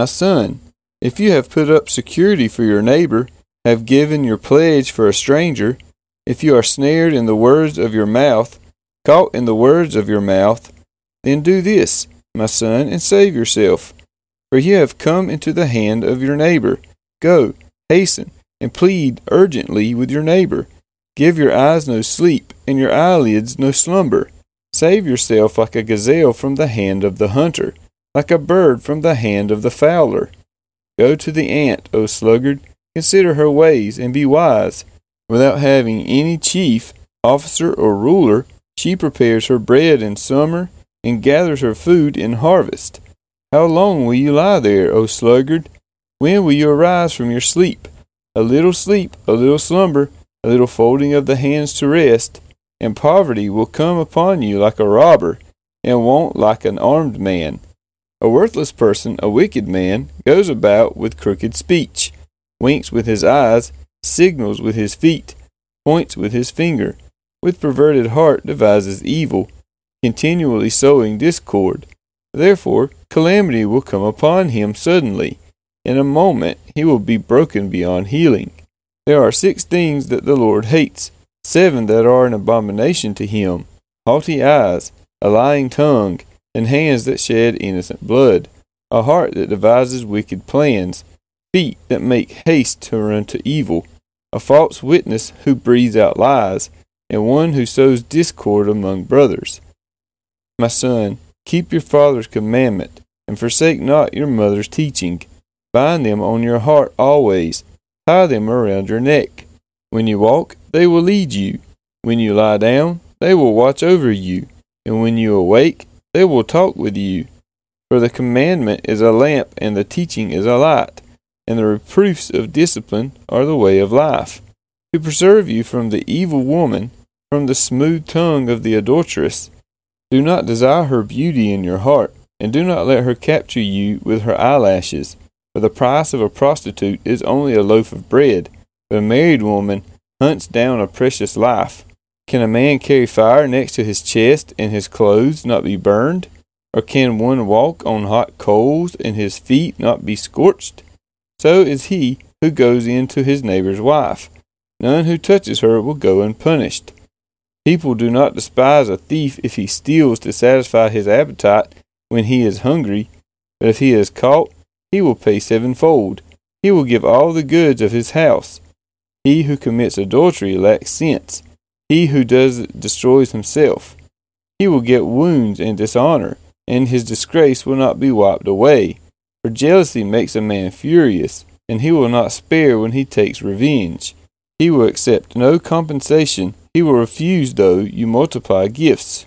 My son, if you have put up security for your neighbor, have given your pledge for a stranger, if you are snared in the words of your mouth, caught in the words of your mouth, then do this, my son, and save yourself. For you have come into the hand of your neighbor. Go, hasten, and plead urgently with your neighbor. Give your eyes no sleep, and your eyelids no slumber. Save yourself like a gazelle from the hand of the hunter, like a bird from the hand of the fowler. Go to the ant, O sluggard, consider her ways, and be wise. Without having any chief, officer, or ruler, she prepares her bread in summer, and gathers her food in harvest. How long will you lie there, O sluggard? When will you arise from your sleep? A little sleep, a little slumber, a little folding of the hands to rest, and poverty will come upon you like a robber, and want like an armed man. A worthless person, a wicked man, goes about with crooked speech, winks with his eyes, signals with his feet, points with his finger, with perverted heart devises evil, continually sowing discord. Therefore, calamity will come upon him suddenly. In a moment he will be broken beyond healing. There are six things that the Lord hates, seven that are an abomination to him haughty eyes, a lying tongue, and hands that shed innocent blood, a heart that devises wicked plans, feet that make haste to run to evil, a false witness who breathes out lies, and one who sows discord among brothers. My son, keep your father's commandment, and forsake not your mother's teaching. Bind them on your heart always Tie them around your neck. When you walk, they will lead you. When you lie down, they will watch over you. And when you awake, they will talk with you. For the commandment is a lamp, and the teaching is a light, and the reproofs of discipline are the way of life. To preserve you from the evil woman, from the smooth tongue of the adulteress, do not desire her beauty in your heart, and do not let her capture you with her eyelashes. For the price of a prostitute is only a loaf of bread, but a married woman hunts down a precious life. Can a man carry fire next to his chest and his clothes not be burned? Or can one walk on hot coals and his feet not be scorched? So is he who goes in to his neighbor's wife. None who touches her will go unpunished. People do not despise a thief if he steals to satisfy his appetite when he is hungry, but if he is caught, he will pay sevenfold. He will give all the goods of his house. He who commits adultery lacks sense. He who does it destroys himself. He will get wounds and dishonor, and his disgrace will not be wiped away. For jealousy makes a man furious, and he will not spare when he takes revenge. He will accept no compensation. He will refuse though you multiply gifts.